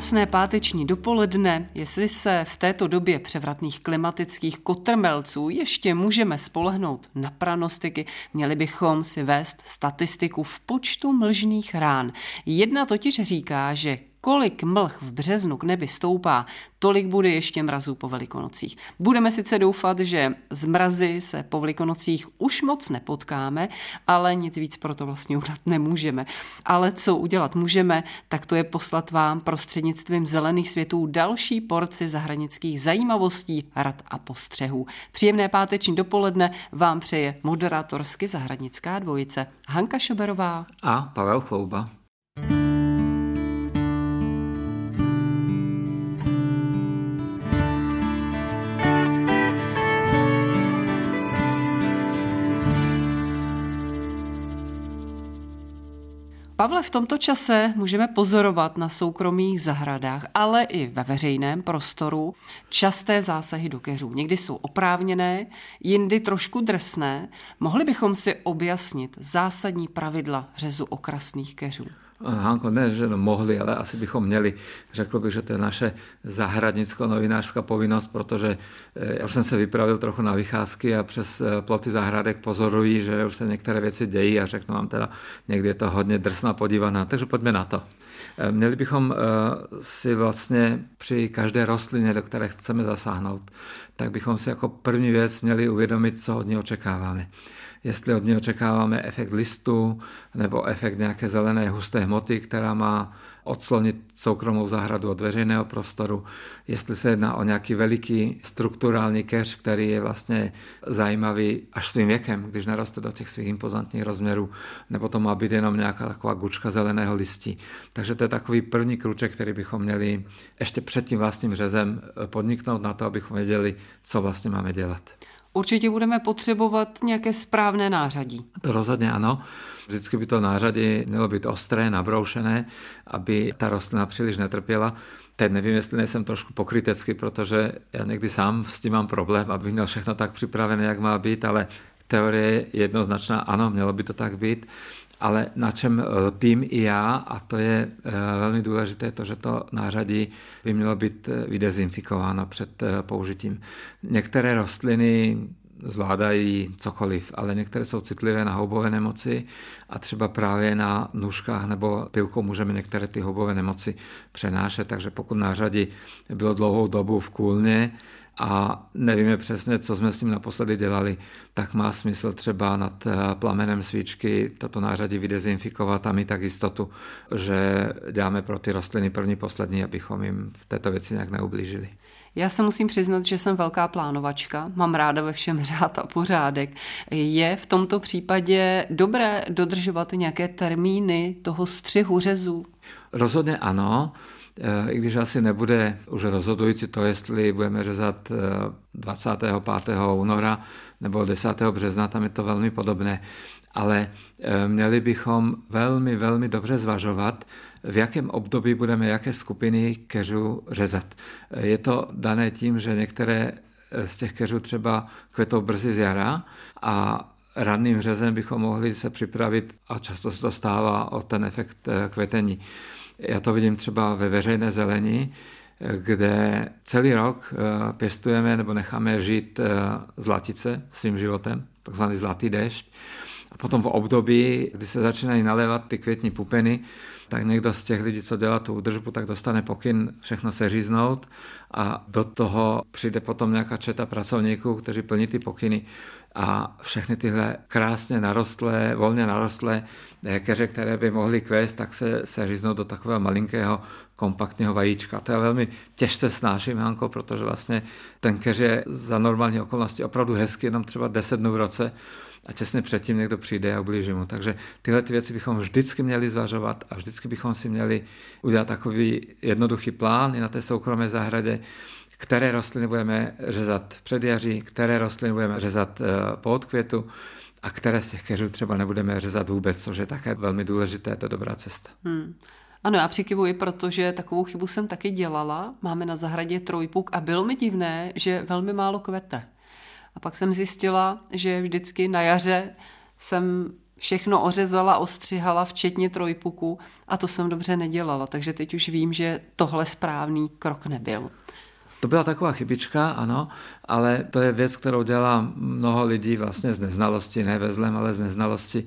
Krásné páteční dopoledne, jestli se v této době převratných klimatických kotrmelců ještě můžeme spolehnout na pranostiky, měli bychom si vést statistiku v počtu mlžných rán. Jedna totiž říká, že Kolik mlh v březnu k nebi stoupá, tolik bude ještě mrazů po velikonocích. Budeme sice doufat, že z mrazy se po velikonocích už moc nepotkáme, ale nic víc pro to vlastně udělat nemůžeme. Ale co udělat můžeme, tak to je poslat vám prostřednictvím zelených světů další porci zahranických zajímavostí, rad a postřehů. Příjemné páteční dopoledne vám přeje moderátorsky zahradnická dvojice Hanka Šoberová a Pavel Chlouba. Pavle, v tomto čase můžeme pozorovat na soukromých zahradách, ale i ve veřejném prostoru časté zásahy do keřů. Někdy jsou oprávněné, jindy trošku drsné. Mohli bychom si objasnit zásadní pravidla řezu okrasných keřů? Hanko, ne, že mohli, ale asi bychom měli. Řekl bych, že to je naše zahradnicko-novinářská povinnost, protože eh, já už jsem se vypravil trochu na vycházky a přes eh, ploty zahradek pozorují, že už se některé věci dějí a řeknu vám teda, někdy je to hodně drsná podívaná. Takže pojďme na to. Eh, měli bychom si vlastně při každé rostlině, do které chceme zasáhnout, tak bychom si jako první věc měli uvědomit, co od ní očekáváme jestli od něj očekáváme efekt listu nebo efekt nějaké zelené husté hmoty, která má odslonit soukromou zahradu od veřejného prostoru, jestli se jedná o nějaký veliký strukturální keř, který je vlastně zajímavý až svým věkem, když naroste do těch svých impozantních rozměrů, nebo to má být jenom nějaká taková gučka zeleného listí. Takže to je takový první kruček, který bychom měli ještě před tím vlastním řezem podniknout na to, abychom věděli, co vlastně máme dělat. Určitě budeme potřebovat nějaké správné nářadí. To rozhodně ano. Vždycky by to nářadí mělo být ostré, nabroušené, aby ta rostlina příliš netrpěla. Teď nevím, jestli nejsem trošku pokrytecký, protože já někdy sám s tím mám problém, aby měl všechno tak připravené, jak má být, ale teorie je jednoznačná, ano, mělo by to tak být ale na čem lpím i já, a to je eh, velmi důležité, to, že to nářadí by mělo být eh, vydezinfikováno před eh, použitím. Některé rostliny zvládají cokoliv, ale některé jsou citlivé na houbové nemoci a třeba právě na nůžkách nebo pilkou můžeme některé ty houbové nemoci přenášet, takže pokud nářadí bylo dlouhou dobu v kůlně, a nevíme přesně, co jsme s ním naposledy dělali, tak má smysl třeba nad eh, plamenem svíčky toto nářadí vydezinfikovat a mít tak jistotu, že děláme pro ty rostliny první, poslední, abychom jim v této věci nějak neublížili. Já se musím přiznat, že jsem velká plánovačka, mám ráda ve všem řád a pořádek. Je v tomto případě dobré dodržovat nějaké termíny toho střihu řezů? Rozhodně ano. Eh, i když asi nebude už rozhodující to, jestli budeme řezat 25. Eh, února nebo 10. března, tam je to velmi podobné, ale eh, měli bychom velmi, velmi dobře zvažovat, v jakém období budeme jaké skupiny keřů řezat. Je to dané tím, že některé z těch keřů třeba kvetou brzy z jara a ranným řezem bychom mohli se připravit, a často se to stává, o ten efekt kvetení. Já to vidím třeba ve veřejné zelení, kde celý rok eh, pěstujeme nebo necháme žít eh, zlatice svým životem, takzvaný zlatý dešť. A potom v období, kdy se začínají nalévat ty květní pupeny, tak někdo z těch lidí, co dělá tu údržbu, tak dostane pokyn všechno seříznout a do toho přijde potom nějaká četa pracovníků, kteří plní ty pokyny a všechny tyhle krásně narostlé, volně narostlé keře, které by mohly kvést, tak se, se říznou do takového malinkého kompaktního vajíčka. To je velmi těžce snáším, Hanko, protože vlastně ten keř je za normální okolnosti opravdu hezký, jenom třeba 10 dnů v roce a těsně předtím někdo přijde a ublíží mu. Takže tyhle ty věci bychom vždycky měli zvažovat a vždycky bychom si měli udělat takový jednoduchý plán i na té soukromé zahradě, které rostliny budeme řezat před jaří, které rostliny budeme řezat eh, po odkvětu a které z těch keřů třeba nebudeme řezat vůbec, což je také velmi důležité, je to dobrá cesta. Hmm. Ano, já přikivuji, protože takovou chybu jsem taky dělala. Máme na zahradě trojpuk a bylo mi divné, že velmi málo kvete. A pak jsem zjistila, že vždycky na jaře jsem všechno ořezala, ostřihala, včetně trojpuku a to jsem dobře nedělala, takže teď už vím, že tohle správný krok nebyl. To byla taková chybička, ano, ale to je věc, kterou dělá mnoho lidí vlastně z neznalosti, ne ve zlém, ale z neznalosti.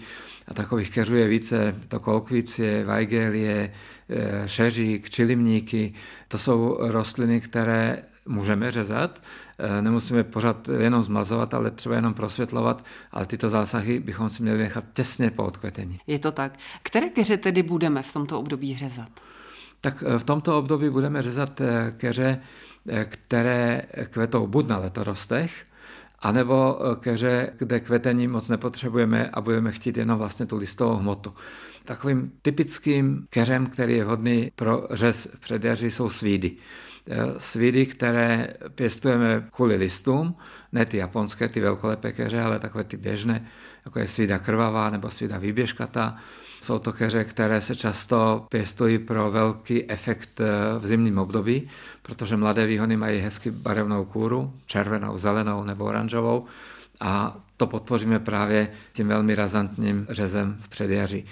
A takových keřů je více, to kolkvicie, vajgelie, eh, šeřík, čilimníky. To jsou rostliny, které můžeme řezat, nemusíme pořád jenom zmazovat, ale třeba jenom prosvětlovat, ale tyto zásahy bychom si měli nechat těsně po odkvetení. Je to tak. Které keře tedy budeme v tomto období řezat? Tak eh, v tomto období budeme řezat keře, které kvetou buď na letorostech, anebo keře, kde kvetení moc nepotřebujeme a budeme chtít jenom vlastně tu listovou hmotu. Takovým typickým keřem, který je vhodný pro řez v předjaří, jsou svídy. Svídy, které pěstujeme kvůli listům, ne ty japonské, ty velkolepé keře, ale takové ty běžné, jako je svída krvavá nebo svída výběžkatá. Jsou to keře, které se často pěstují pro velký efekt eh, v zimním období, protože mladé výhony mají hezky barevnou kůru, červenou, zelenou nebo oranžovou a to podpoříme právě tím velmi razantním řezem v předjaří.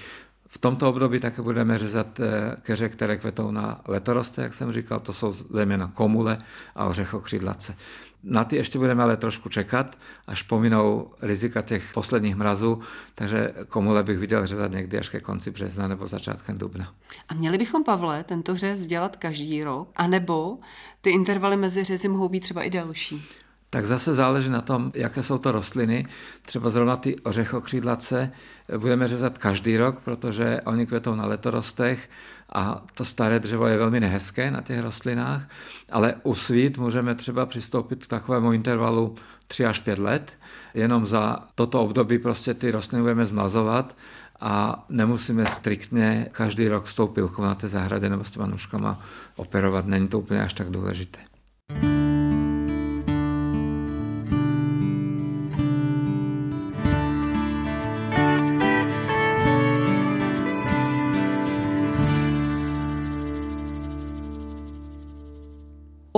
V tomto období také budeme řezat eh, keře, které kvetou na letoroste, jak jsem říkal, to jsou zejména komule a ořechokřídlace. Na ty ještě budeme ale trošku čekat, až pominou rizika těch posledních mrazů, takže komule bych viděl řezat někdy až ke konci března nebo začátkem dubna. A měli bychom, Pavle, tento řez dělat každý rok, anebo ty intervaly mezi řezy mohou být třeba i delší? Tak zase záleží na tom, jaké jsou to rostliny. Třeba zrovna ty ořechokřídlace budeme řezat každý rok, protože oni kvetou na letorostech a to staré dřevo je velmi nehezké na těch rostlinách, ale u svít můžeme třeba přistoupit k takovému intervalu 3 až 5 let. Jenom za toto období prostě ty rostliny budeme zmazovat a nemusíme striktně každý rok s tou pilkou na té zahradě nebo s těma nůžkama operovat. Není to úplně až tak důležité.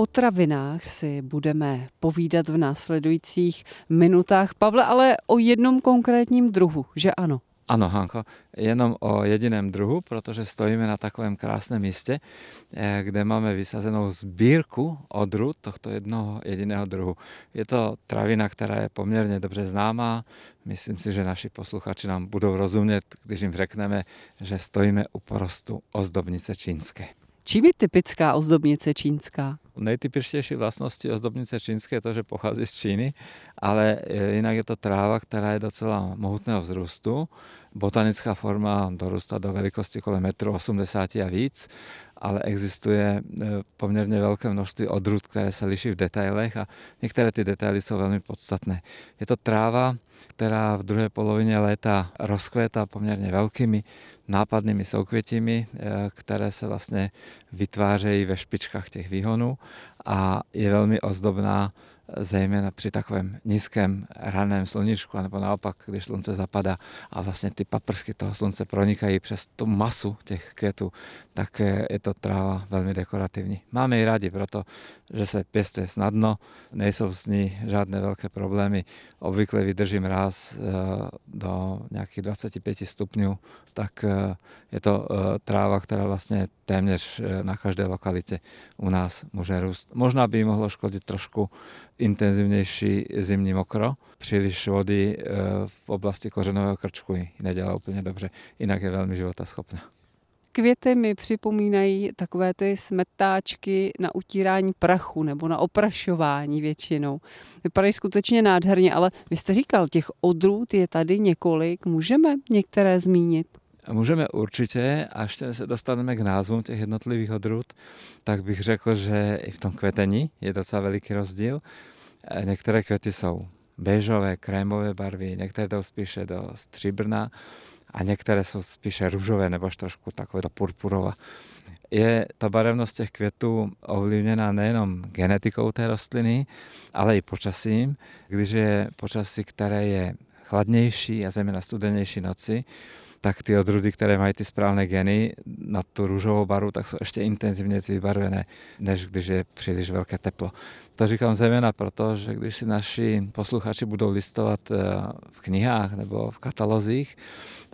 Potravinách si budeme povídat v následujících minutách. Pavle, ale o jednom konkrétním druhu, že ano? Ano, Hanko, jenom o jediném druhu, protože stojíme na takovém krásném místě, eh, kde máme vysazenou sbírku odrůd tohto jednoho jediného druhu. Je to travina, která je poměrně dobře známá. Myslím si, že naši posluchači nám budou rozumět, když jim řekneme, že stojíme u porostu ozdobnice čínské. Čím je typická ozdobnice čínská? Nejtypičtější vlastnosti ozdobnice čínské je to, že pochází z Číny, ale jinak je to tráva, která je docela mohutného vzrůstu. Botanická forma dorůstá do velikosti kolem 1,80 m a víc, ale existuje e, poměrně velké množství odrůd, které se liší v detailech a některé ty detaily jsou velmi podstatné. Je to tráva, která v druhé polovině léta rozkvétá poměrně velkými nápadnými soukvětími, eh, které se vlastně vytvářejí ve špičkách těch výhonů a je velmi ozdobná zejména při takovém nízkém raném sluníčku, nebo naopak, když slunce zapadá a vlastně ty paprsky toho slunce pronikají přes tu masu těch květů, tak je to tráva velmi dekorativní. Máme ji rádi, proto, že se pěstuje snadno, nejsou s ní žádné velké problémy. Obvykle vydrží mráz eh, do nějakých 25 stupňů, tak eh, je to eh, tráva, která vlastně téměř na každé lokalitě u nás může růst. Možná by mohlo škodit trošku intenzivnější zimní mokro. Příliš vody eh, v oblasti kořenového krčku ji nedělá úplně dobře, jinak je velmi životaschopná. Květy mi připomínají takové ty smetáčky na utírání prachu nebo na oprašování většinou. Vypadají skutečně nádherně, ale vy jste říkal, těch odrůd je tady několik. Můžeme některé zmínit? Můžeme určitě, až se dostaneme k názvům těch jednotlivých odrůd, tak bych řekl, že i v tom kvetení je docela veliký rozdíl. E, některé kvety jsou béžové, krémové barvy, některé jdou spíše do stříbrna a některé jsou spíše růžové nebo až trošku takové do purpurova. Je ta barevnost těch květů ovlivněna nejenom genetikou té rostliny, ale i počasím. Když je počasí, které je chladnější a zejména studenější noci, tak ty odrůdy, které mají ty správné geny na tu růžovou barvu, tak jsou ještě intenzivně vybarvené, než když je příliš velké teplo. To říkám zejména proto, že když si naši posluchači budou listovat eh, v knihách nebo v katalozích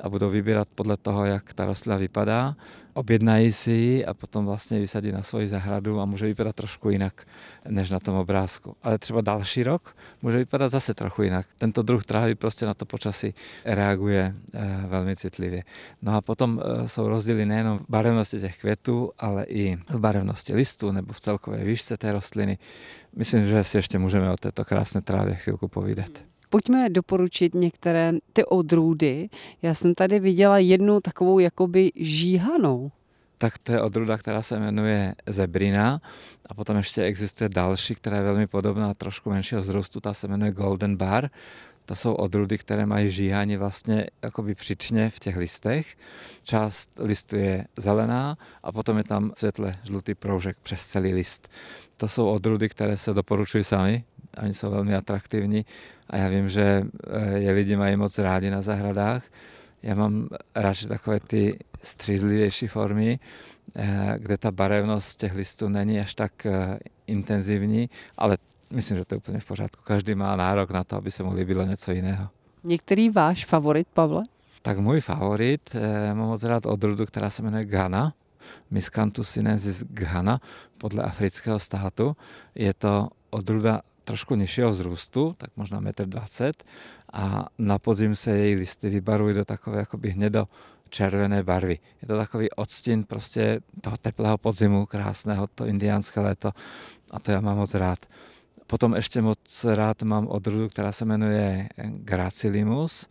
a budou vybírat podle toho, jak ta rostlina vypadá, objednají si ji a potom vlastně vysadí na svoji zahradu a může vypadat trošku jinak než na tom obrázku. Ale třeba další rok může vypadat zase trochu jinak. Tento druh trávy prostě na to počasí reaguje eh, velmi citlivě. No a potom eh, jsou rozdíly nejenom v barevnosti těch květů, ale i v barevnosti listů nebo v celkové výšce té rostliny. Myslím, že si ještě můžeme o této krásné trávě chvilku povídat. Pojďme doporučit některé ty odrůdy. Já jsem tady viděla jednu takovou jakoby žíhanou. Tak to je odrůda, která se jmenuje zebrina a potom ještě existuje další, která je velmi podobná, trošku menšího vzrůstu, ta se jmenuje golden bar. To jsou odrůdy, které mají žíhání vlastně jakoby přičně v těch listech. Část listu je zelená a potom je tam světle žlutý proužek přes celý list. To jsou odrůdy, které se doporučují sami, oni jsou velmi atraktivní a já vím, že eh, je lidi mají moc rádi na zahradách. Já mám radši takové ty střízlivější formy, eh, kde ta barevnost těch listů není až tak eh, intenzivní, ale myslím, že to je úplně v pořádku. Každý má nárok na to, aby se mu líbilo něco jiného. Některý váš favorit, Pavle? Tak můj favorit, mám moc rád odrůdu, která se jmenuje Ghana. Miscanthus sinensis Ghana, podle afrického státu. Je to odrůda trošku nižšího vzrůstu, tak možná 1,20 m a na podzim se její listy vybarují do takové jakoby hnědo červené barvy. Je to takový odstín prostě toho teplého podzimu, krásného, to indiánské léto a to já mám moc rád. Potom ještě moc rád mám odrůdu, která se jmenuje Gracilimus.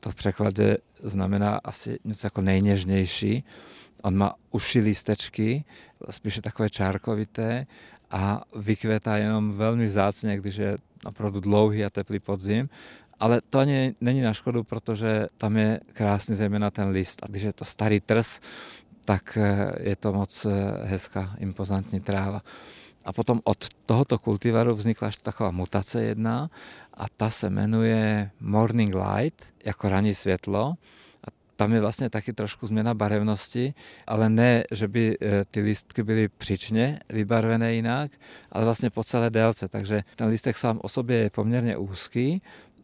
To v překladě znamená asi něco jako nejněžnější. On má uši lístečky, spíše takové čárkovité a vykvětá jenom velmi vzácně, když je opravdu dlouhý a teplý podzim. Ale to ani není na škodu, protože tam je krásný zejména ten list. A když je to starý trs, tak eh, je to moc eh, hezká, impozantní tráva. A potom od tohoto kultivaru vznikla taková mutace jedna a ta se jmenuje Morning Light, jako ranní světlo tam je vlastně taky trošku změna barevnosti, ale ne, že by e, ty lístky byly příčně vybarvené jinak, ale vlastně po celé délce. Takže ten lístek sám o sobě je poměrně úzký,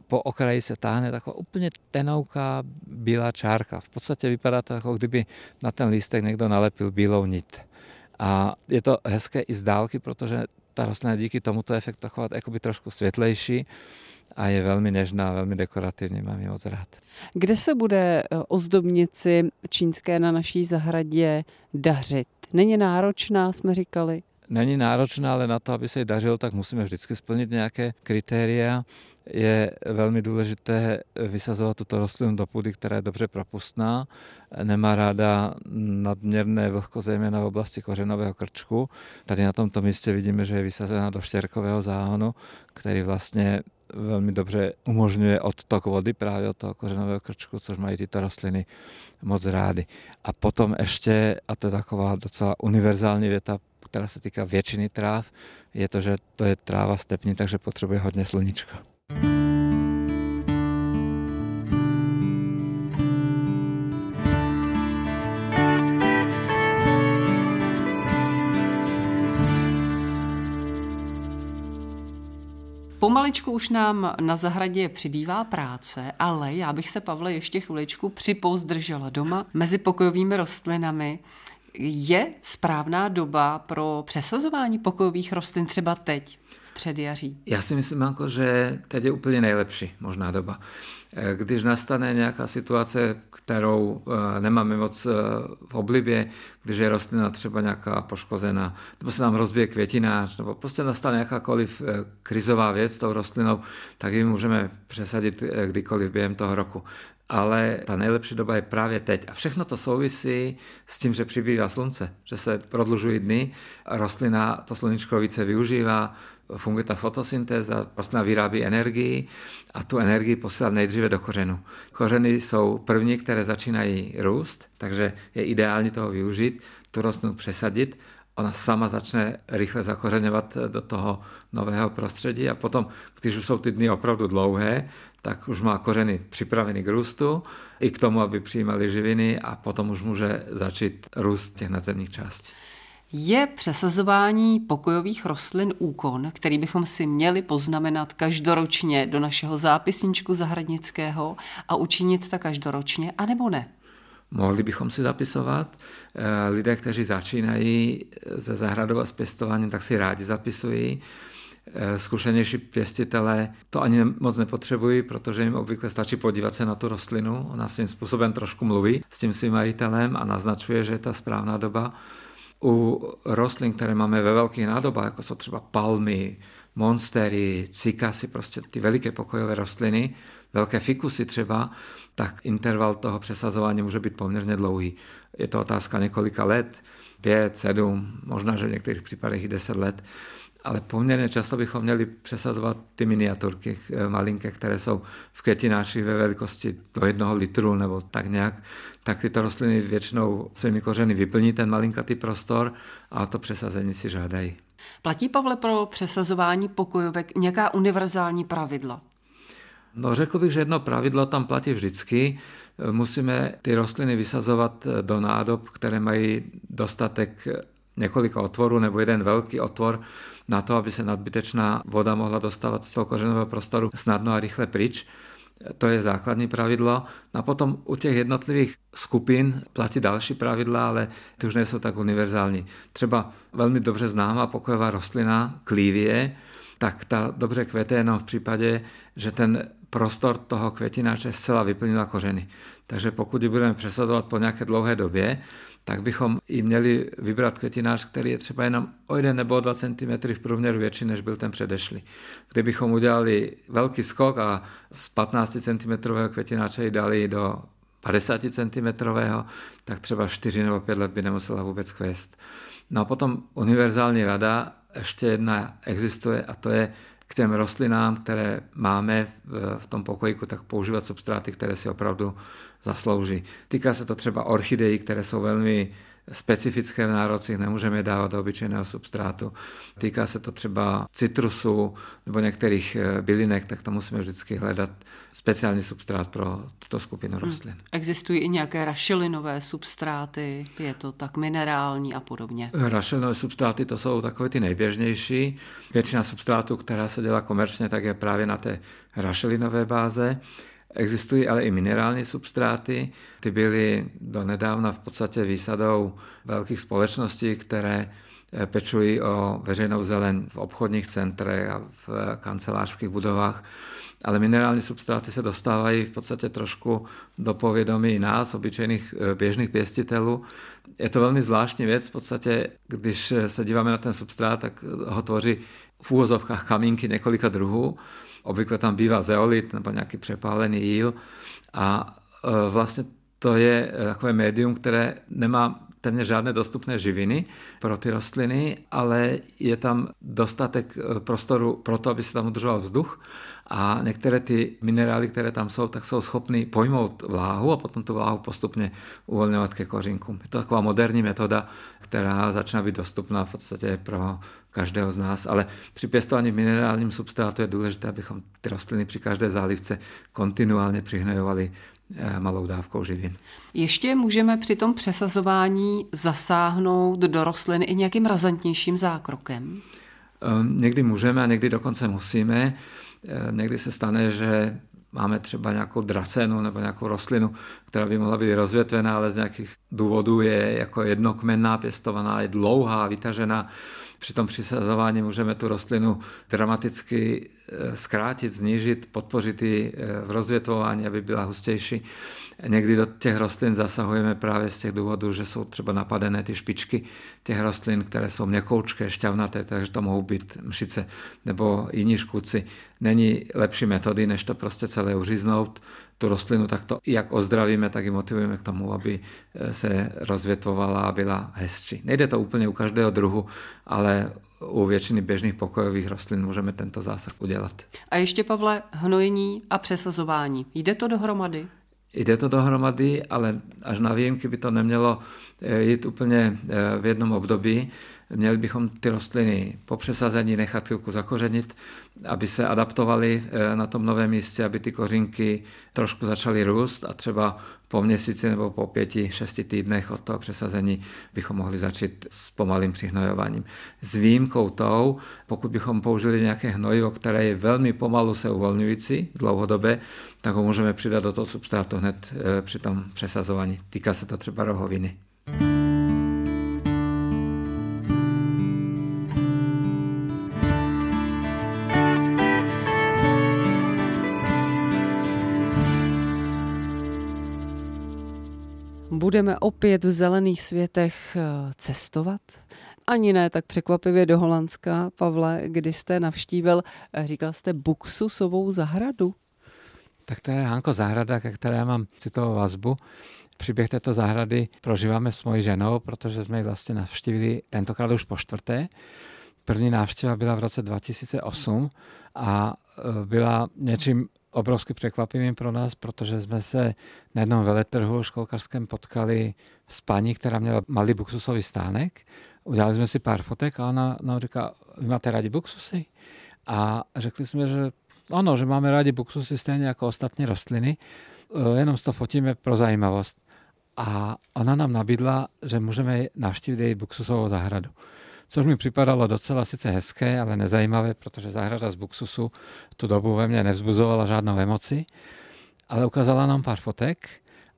po okraji se táhne taková úplně tenouká bílá čárka. V podstatě vypadá to, jako kdyby na ten lístek někdo nalepil bílou nit. A je to hezké i z dálky, protože ta rostlina díky tomuto efektu taková jakoby trošku světlejší a je velmi nežná, velmi dekorativní, mám ji moc rád. Kde se bude eh, ozdobnici čínské na naší zahradě dařit? Není náročná, jsme říkali? Není náročná, ale na to, aby se jí dařilo, tak musíme vždycky splnit nějaké kritéria je velmi důležité vysazovat tuto rostlinu do půdy, která je dobře propustná, nemá ráda nadměrné vlhko, zejména v oblasti kořenového krčku. Tady na tomto místě vidíme, že je vysazena do štěrkového záhonu, který vlastně velmi dobře umožňuje odtok vody právě od toho kořenového krčku, což mají tyto rostliny moc rády. A potom ještě, a to je taková docela univerzální věta, která se týká většiny tráv, je to, že to je tráva stepní, takže potřebuje hodně sluníčka. Pomaličku už nám na zahradě přibývá práce, ale já bych se, Pavle, ještě chviličku připouzdržela doma mezi pokojovými rostlinami. Je správná doba pro přesazování pokojových rostlin třeba teď? Předjaří? Já si myslím, jako, že teď je úplně nejlepší možná doba. Eh, když nastane nějaká situace, kterou eh, nemáme moc eh, v oblibě, když je rostlina třeba nějaká poškozená, nebo se nám rozbije květinář, nebo prostě nastane jakákoliv krizová věc s tou rostlinou, tak ji můžeme přesadit kdykoliv během toho roku ale ta nejlepší doba je právě teď. A všechno to souvisí s tím, že přibývá slunce, že se prodlužují dny, rostlina to sluníčko více využívá, funguje ta fotosyntéza, rostlina vyrábí energii a tu energii posílá nejdříve do kořenu. Kořeny jsou první, které začínají růst, takže je ideální toho využít, tu rostlinu přesadit ona sama začne rychle zakořeňovat do toho nového prostředí a potom, když už jsou ty dny opravdu dlouhé, tak už má kořeny připravený k růstu i k tomu, aby přijímali živiny a potom už může začít růst těch nadzemních částí. Je přesazování pokojových rostlin úkon, který bychom si měli poznamenat každoročně do našeho zápisníčku zahradnického a učinit tak každoročně, anebo ne? Mohli bychom si zapisovat. Eh, lidé, kteří začínají se zahradou a s pěstováním, tak si rádi zapisují. Eh, zkušenější pěstitelé to ani moc nepotřebují, protože jim obvykle stačí podívat se na tu rostlinu. Ona svým způsobem trošku mluví s tím svým majitelem a naznačuje, že je ta správná doba. U rostlin, které máme ve velkých nádobách, jako jsou třeba palmy, monstery, cikasy, prostě ty veliké pokojové rostliny, velké fikusy třeba, tak interval toho přesazování může být poměrně dlouhý. Je to otázka několika let, pět, sedm, možná, že v některých případech i deset let ale poměrně často bychom měli přesazovat ty miniaturky eh, malinké, které jsou v květináči ve velikosti do jednoho litru nebo tak nějak, tak tyto rostliny většinou svými kořeny vyplní ten malinkatý prostor a to přesazení si žádají. Platí, Pavle, pro přesazování pokojovek nějaká univerzální pravidla? No řekl bych, že jedno pravidlo tam platí vždycky. Musíme ty rostliny vysazovat do nádob, které mají dostatek několika otvorů nebo jeden velký otvor na to, aby se nadbytečná voda mohla dostávat z toho kořenového prostoru snadno a rychle pryč. To je základní pravidlo. No a potom u těch jednotlivých skupin platí další pravidla, ale ty už nejsou tak univerzální. Třeba velmi dobře známá pokojová rostlina klívie, tak ta dobře kvete jenom v případě, že ten prostor toho květináče zcela vyplnila kořeny. Takže pokud ji budeme přesazovat po nějaké dlouhé době, tak bychom i měli vybrat květinář, který je třeba jenom o 1 nebo o 2 cm v průměru větší, než byl ten předešlý. Kdybychom udělali velký skok a z 15 cm květináče ji dali do 50 cm, tak třeba 4 nebo 5 let by nemusela vůbec kvést. No a potom univerzální rada ještě jedna existuje a to je k těm rostlinám, které máme v tom pokojíku, tak používat substráty, které si opravdu zaslouží. Týká se to třeba orchidejí, které jsou velmi specifické v nárocích, nemůžeme je dávat do obyčejného substrátu. Týká se to třeba citrusu nebo některých eh, bylinek, tak to musíme vždycky hledat speciální substrát pro tuto skupinu hmm. rostlin. Hmm. Existují i nějaké rašelinové substráty, je to tak minerální a podobně? Rašelinové substráty to jsou takové ty nejběžnější. Většina substrátů, která se dělá komerčně, tak je právě na té rašelinové báze. Existují ale i minerální substráty. Ty byly donedávna v podstatě výsadou velkých společností, které eh, pečují o veřejnou zeleň v obchodních centrech a v kancelářských budovách. Ale minerální substráty se dostávají v podstatě trošku do povědomí nás, obyčejných eh, běžných pěstitelů. Je to velmi zvláštní věc, v podstatě, když se díváme na ten substrát, tak ho tvoří v úvozovkách kamínky několika druhů Obvykle tam bývá zeolit nebo nějaký přepálený jíl a e, vlastně to je e, takové médium, které nemá téměř žádné dostupné živiny pro ty rostliny, ale je tam dostatek e, prostoru pro to, aby se tam udržoval vzduch a některé ty minerály, které tam jsou, tak jsou schopny pojmout vláhu a potom tu vláhu postupně uvolňovat ke kořinkům. Je to taková moderní metoda, která začíná být dostupná v podstatě pro každého z nás, ale při pěstování v minerálním substrátu je důležité, abychom ty rostliny při každé zálivce kontinuálně přihnojovali eh, malou dávkou živin. Ještě můžeme při tom přesazování zasáhnout do rostlin i nějakým razantnějším zákrokem? Ehm, někdy můžeme a někdy dokonce musíme. Ehm, někdy se stane, že máme třeba nějakou dracenu nebo nějakou rostlinu, která by mohla být rozvětvená, ale z nějakých důvodů je jako jednokmenná, pěstovaná, je dlouhá, vytažená. Při tom přisazování můžeme tu rostlinu dramaticky eh, zkrátit, znížit, podpořit ji eh, v rozvětvování, aby byla hustější. Někdy do těch rostlin zasahujeme právě z těch důvodů, že jsou třeba napadené ty špičky těch rostlin, které jsou měkoučké, šťavnaté, takže to mohou být mšice nebo jiní škůdci. Není lepší metody, než to prostě celé uříznout, tu rostlinu takto jak ozdravíme, tak i motivujeme k tomu, aby eh, se rozvětvovala a byla hezčí. Nejde to úplně u každého druhu, ale u většiny běžných pokojových rostlin můžeme tento zásah udělat. A ještě, Pavle, hnojení a přesazování. Jde to dohromady? Jde to dohromady, ale až na výjimky by to nemělo eh, jít úplně eh, v jednom období. Měli bychom ty rostliny po přesazení nechat chvilku zakořenit, aby se adaptovaly eh, na tom novém místě, aby ty kořínky trošku začaly růst a třeba po měsíci nebo po pěti, šesti týdnech od toho přesazení bychom mohli začít s pomalým přihnojováním. S výjimkou tou, pokud bychom použili nějaké hnojivo, které je velmi pomalu se uvolňující dlouhodobě, tak ho můžeme přidat do toho substrátu hned eh, při tom přesazování. Týká se to třeba rohoviny. Budeme opět v zelených světech eh, cestovat? Ani ne tak překvapivě do Holandska, Pavle, kdy jste navštívil, eh, říkal jste Buksusovou zahradu. Tak to je, Hanko, zahrada, ke které mám citovou vazbu. Příběh této zahrady prožíváme s mojí ženou, protože jsme ji vlastně navštívili tentokrát už po čtvrté. První návštěva byla v roce 2008 a e, byla něčím obrovsky překvapivým pro nás, protože jsme se na jednom veletrhu školkařském potkali s paní, která měla malý buksusový stánek. Udělali jsme si pár fotek a ona nám říká, vy máte rádi buksusy? A řekli jsme, že ano, že máme rádi buksusy stejně jako ostatní rostliny, e, jenom to fotíme pro zajímavost. A ona nám nabídla, že můžeme navštívit její buksusovou zahradu. Což mi připadalo docela sice hezké, ale nezajímavé, protože zahrada z buksusu tu dobu ve mně nevzbuzovala žádnou emoci, ale ukázala nám pár fotek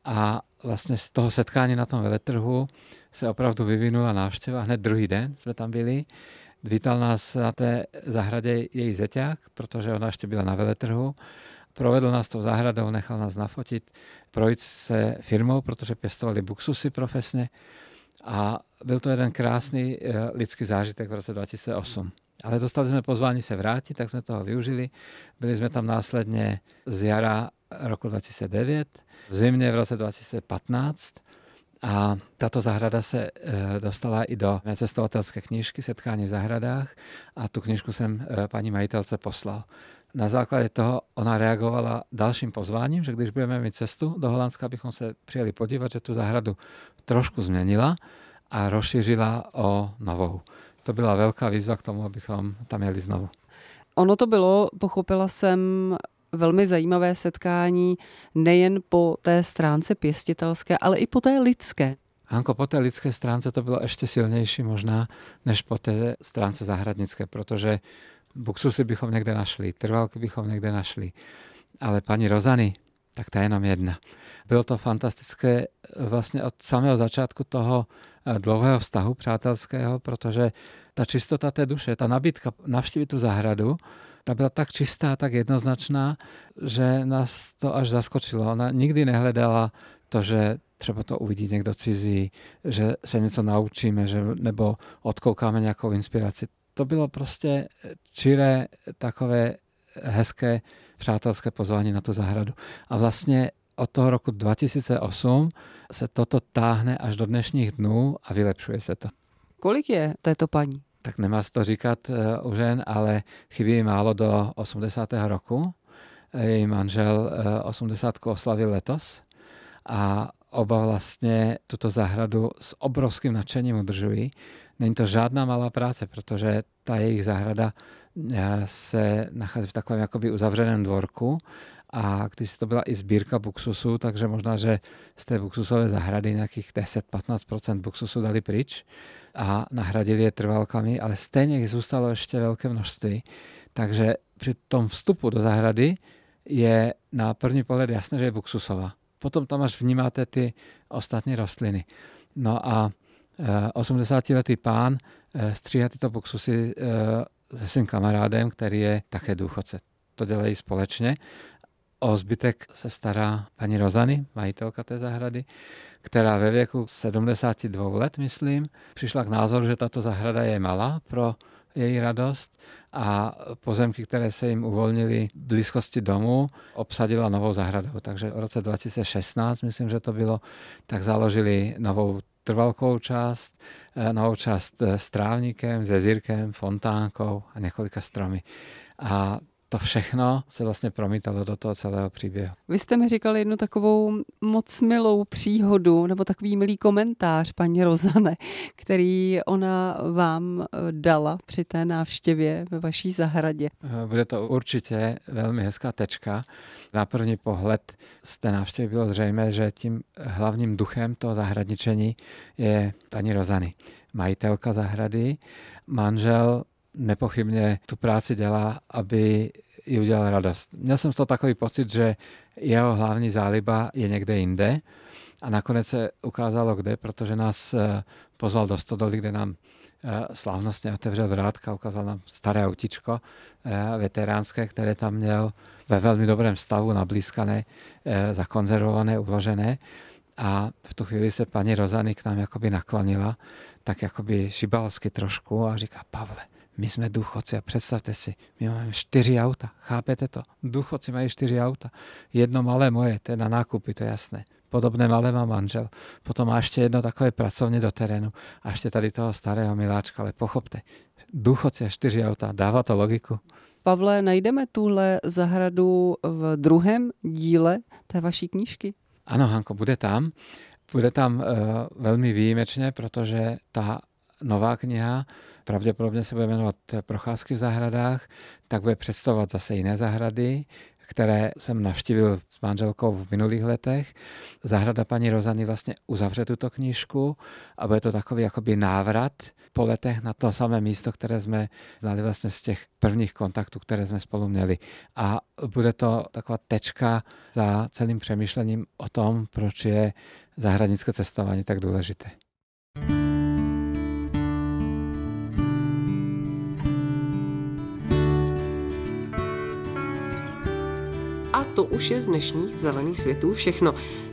a vlastně z toho setkání na tom veletrhu se opravdu vyvinula návštěva. Hned druhý den jsme tam byli Vítal nás na té zahradě její zeťák, protože ona ještě byla na veletrhu. Provedl nás tou zahradou, nechal nás nafotit, projít se firmou, protože pěstovali buksusy profesně. A byl to jeden krásný eh, lidský zážitek v roce 2008. Ale dostali jsme pozvání se vrátit, tak jsme toho využili. Byli jsme tam následně z jara roku 2009, v zimě v roce 2015 a tato zahrada se eh, dostala i do mé cestovatelské knížky Setkání v zahradách a tu knížku jsem eh, paní majitelce poslal. Na základě toho ona reagovala dalším pozváním, že když budeme mít cestu do Holandska, bychom se přijeli podívat, že tu zahradu trošku změnila a rozšířila o novou. To byla velká výzva k tomu, abychom tam jeli znovu. Ono to bylo, pochopila jsem, velmi zajímavé setkání nejen po té stránce pěstitelské, ale i po té lidské. Hanko, po té lidské stránce to bylo ještě silnější možná, než po té stránce zahradnické, protože buksusy bychom někde našli, trvalky bychom někde našli, ale paní Rozany, tak ta je jenom jedna. Bylo to fantastické vlastně od samého začátku toho eh, dlouhého vztahu přátelského, protože ta čistota té duše, ta nabídka navštívit tu zahradu, ta byla tak čistá, tak jednoznačná, že nás to až zaskočilo. Ona nikdy nehledala to, že třeba to uvidí někdo cizí, že se něco naučíme, že, nebo odkoukáme nějakou inspiraci. To bylo prostě čiré takové hezké přátelské pozvání na tu zahradu. A vlastně od toho roku 2008 se toto táhne až do dnešních dnů a vylepšuje se to. Kolik je této paní? tak nemá se to říkat eh, u žen, ale chybí málo do 80. roku. Její manžel 80. Eh, oslavil letos a oba vlastně tuto zahradu s obrovským nadšením udržují. Není to žádná malá práce, protože ta jejich zahrada eh, se nachází v takovém jakoby uzavřeném dvorku a když to byla i sbírka buksusu, takže možná, že z té buksusové zahrady nějakých 10-15% buksusu dali pryč a nahradili je trvalkami, ale stejně jich zůstalo ještě velké množství. Takže při tom vstupu do zahrady je na první pohled jasné, že je buksusová. Potom tam až vnímáte ty ostatní rostliny. No a 80-letý eh, pán eh, stříhá tyto buksusy eh, se svým kamarádem, který je také důchodce. To dělají společně. O zbytek se stará paní Rozany, majitelka té zahrady která ve věku 72 let, myslím, přišla k názoru, že tato zahrada je malá pro její radost a pozemky, které se jim uvolnily v blízkosti domu, obsadila novou zahradou. Takže v roce 2016, myslím, že to bylo, tak založili novou trvalkou část, eh, novou část eh, s trávníkem, s jezírkem, fontánkou a několika stromy. A to všechno se vlastně promítalo do toho celého příběhu. Vy jste mi říkal jednu takovou moc milou příhodu, nebo takový milý komentář, paní Rozane, který ona vám eh, dala při té návštěvě ve vaší zahradě. Eh, bude to určitě velmi hezká tečka. Na první pohled z té návštěvy bylo zřejmé, že tím hlavním duchem toho zahradničení je paní Rozany, majitelka zahrady. Manžel nepochybně tu práci dělá, aby jí udělal radost. Měl jsem z toho takový pocit, že jeho hlavní záliba je někde jinde a nakonec se ukázalo kde, protože nás eh, pozval do Stodoly, kde nám eh, slavnostně otevřel vrátka, ukázal nám staré autičko eh, veteránské, které tam měl ve velmi dobrém stavu, nablízkané, zakonzervované, uložené. A v tu chvíli se paní Rozany k nám jakoby naklonila, tak jakoby šibalsky trošku a říká, Pavle, my jsme důchodci a představte si, my máme čtyři auta, chápete to? Důchodci mají čtyři auta. Jedno malé moje, to je na nákupy, to je jasné. Podobné malé má manžel. Potom má ještě jedno takové pracovně do terénu a ještě tady toho starého miláčka, ale pochopte, důchodci a čtyři auta, dává to logiku. Pavle, najdeme tuhle zahradu v druhém díle té vaší knížky? Ano, Hanko, bude tam. Bude tam uh, velmi výjimečně, protože ta nová kniha pravděpodobně se bude jmenovat Procházky v zahradách, tak bude představovat zase jiné zahrady, které jsem navštívil s manželkou v minulých letech. Zahrada paní Rozany vlastně uzavře tuto knížku a bude to takový jakoby návrat po letech na to samé místo, které jsme znali vlastně z těch prvních kontaktů, které jsme spolu měli. A bude to taková tečka za celým přemýšlením o tom, proč je zahradnické cestování tak důležité. To už je z dnešních zelených světů všechno.